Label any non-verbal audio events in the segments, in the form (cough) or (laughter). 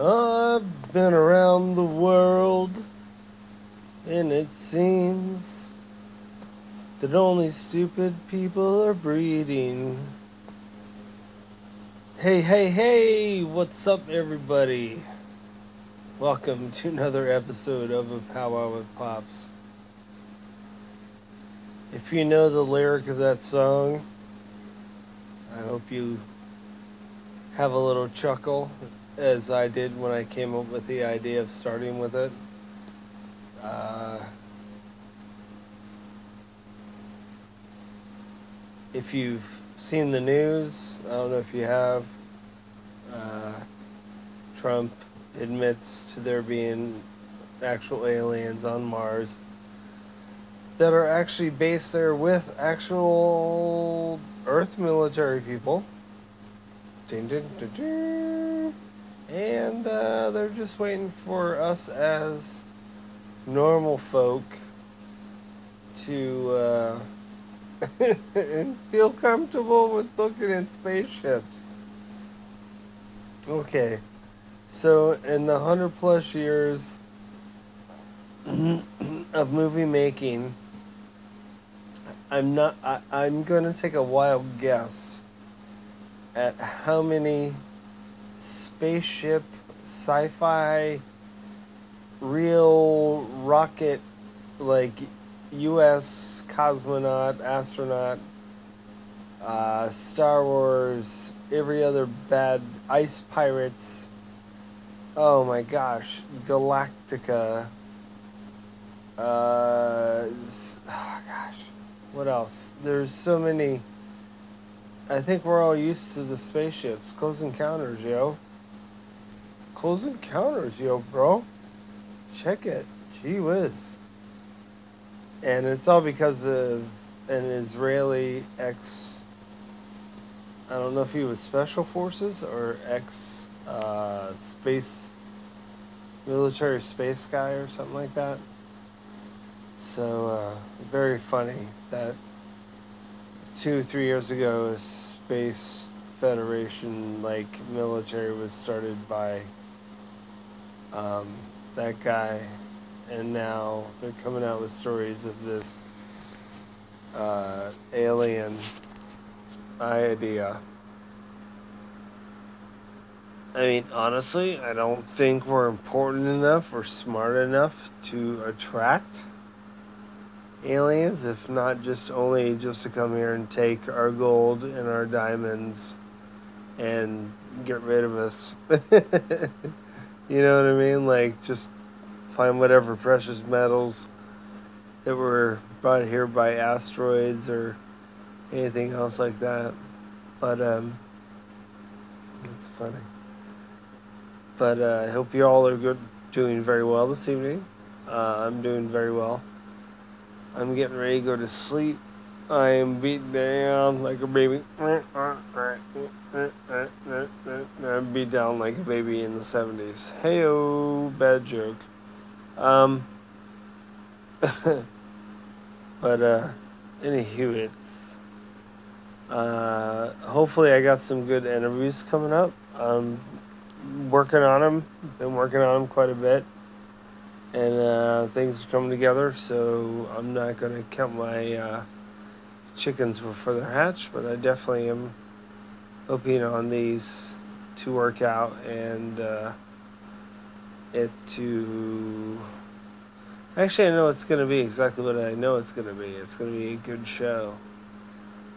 I've been around the world, and it seems that only stupid people are breeding. Hey, hey, hey, what's up, everybody? Welcome to another episode of A Powwow with Pops. If you know the lyric of that song, I hope you have a little chuckle as I did when I came up with the idea of starting with it. Uh, if you've seen the news, I don't know if you have, uh, Trump admits to there being actual aliens on Mars that are actually based there with actual Earth military people. Ding, ding, ding. And uh, they're just waiting for us as normal folk to uh, (laughs) feel comfortable with looking at spaceships. Okay, so in the hundred plus years (clears throat) of movie making, I'm not. I, I'm gonna take a wild guess at how many spaceship, sci-fi, real rocket, like U.S. cosmonaut, astronaut, uh, Star Wars, every other bad ice pirates. Oh my gosh, Galactica. Uh, oh gosh, what else? There's so many. I think we're all used to the spaceships. Close Encounters, yo. Close Encounters, yo, bro. Check it. Gee whiz. And it's all because of an Israeli ex. I don't know if he was special forces or ex uh, space military space guy or something like that. So uh, very funny that two three years ago a space federation like military was started by um, that guy. And now they're coming out with stories of this uh, alien idea. I mean honestly i don't think we're important enough or smart enough to attract aliens, if not just only just to come here and take our gold and our diamonds and get rid of us. (laughs) you know what I mean? Like just find whatever precious metals that were brought here by asteroids or anything else like that. But um it's funny. But uh, I hope you all are good doing very well this evening. Uh, I'm doing very well. I'm getting ready to go to sleep. I am beat down like a baby. I'm beat down like a baby in the 70s. Hey, oh, bad joke. Um, (laughs) but, uh, anywho, it's, uh, hopefully I got some good interviews coming up. I'm working on them. Been working on them quite a bit and uh, things are coming together. So I'm not going to count my uh, chickens before they're hatched, but I definitely am hoping on these to work out and uh, it to. Actually, I know it's going to be exactly what I know it's going to be. It's going to be a good show.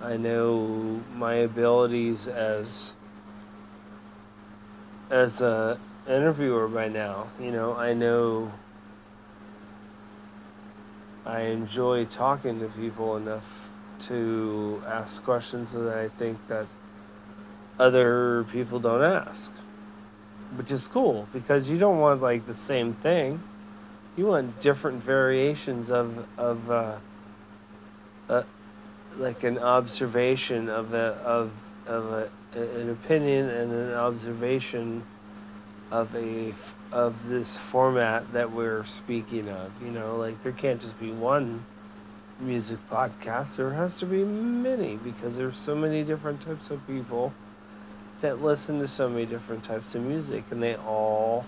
I know my abilities as as a interviewer by now. You know, I know I enjoy talking to people enough to ask questions that I think that other people don't ask. Which is cool because you don't want like the same thing. You want different variations of of uh, uh, like an observation of a of of a, an opinion and an observation of a of this format that we're speaking of. You know, like there can't just be one music podcast. There has to be many because there's so many different types of people that listen to so many different types of music, and they all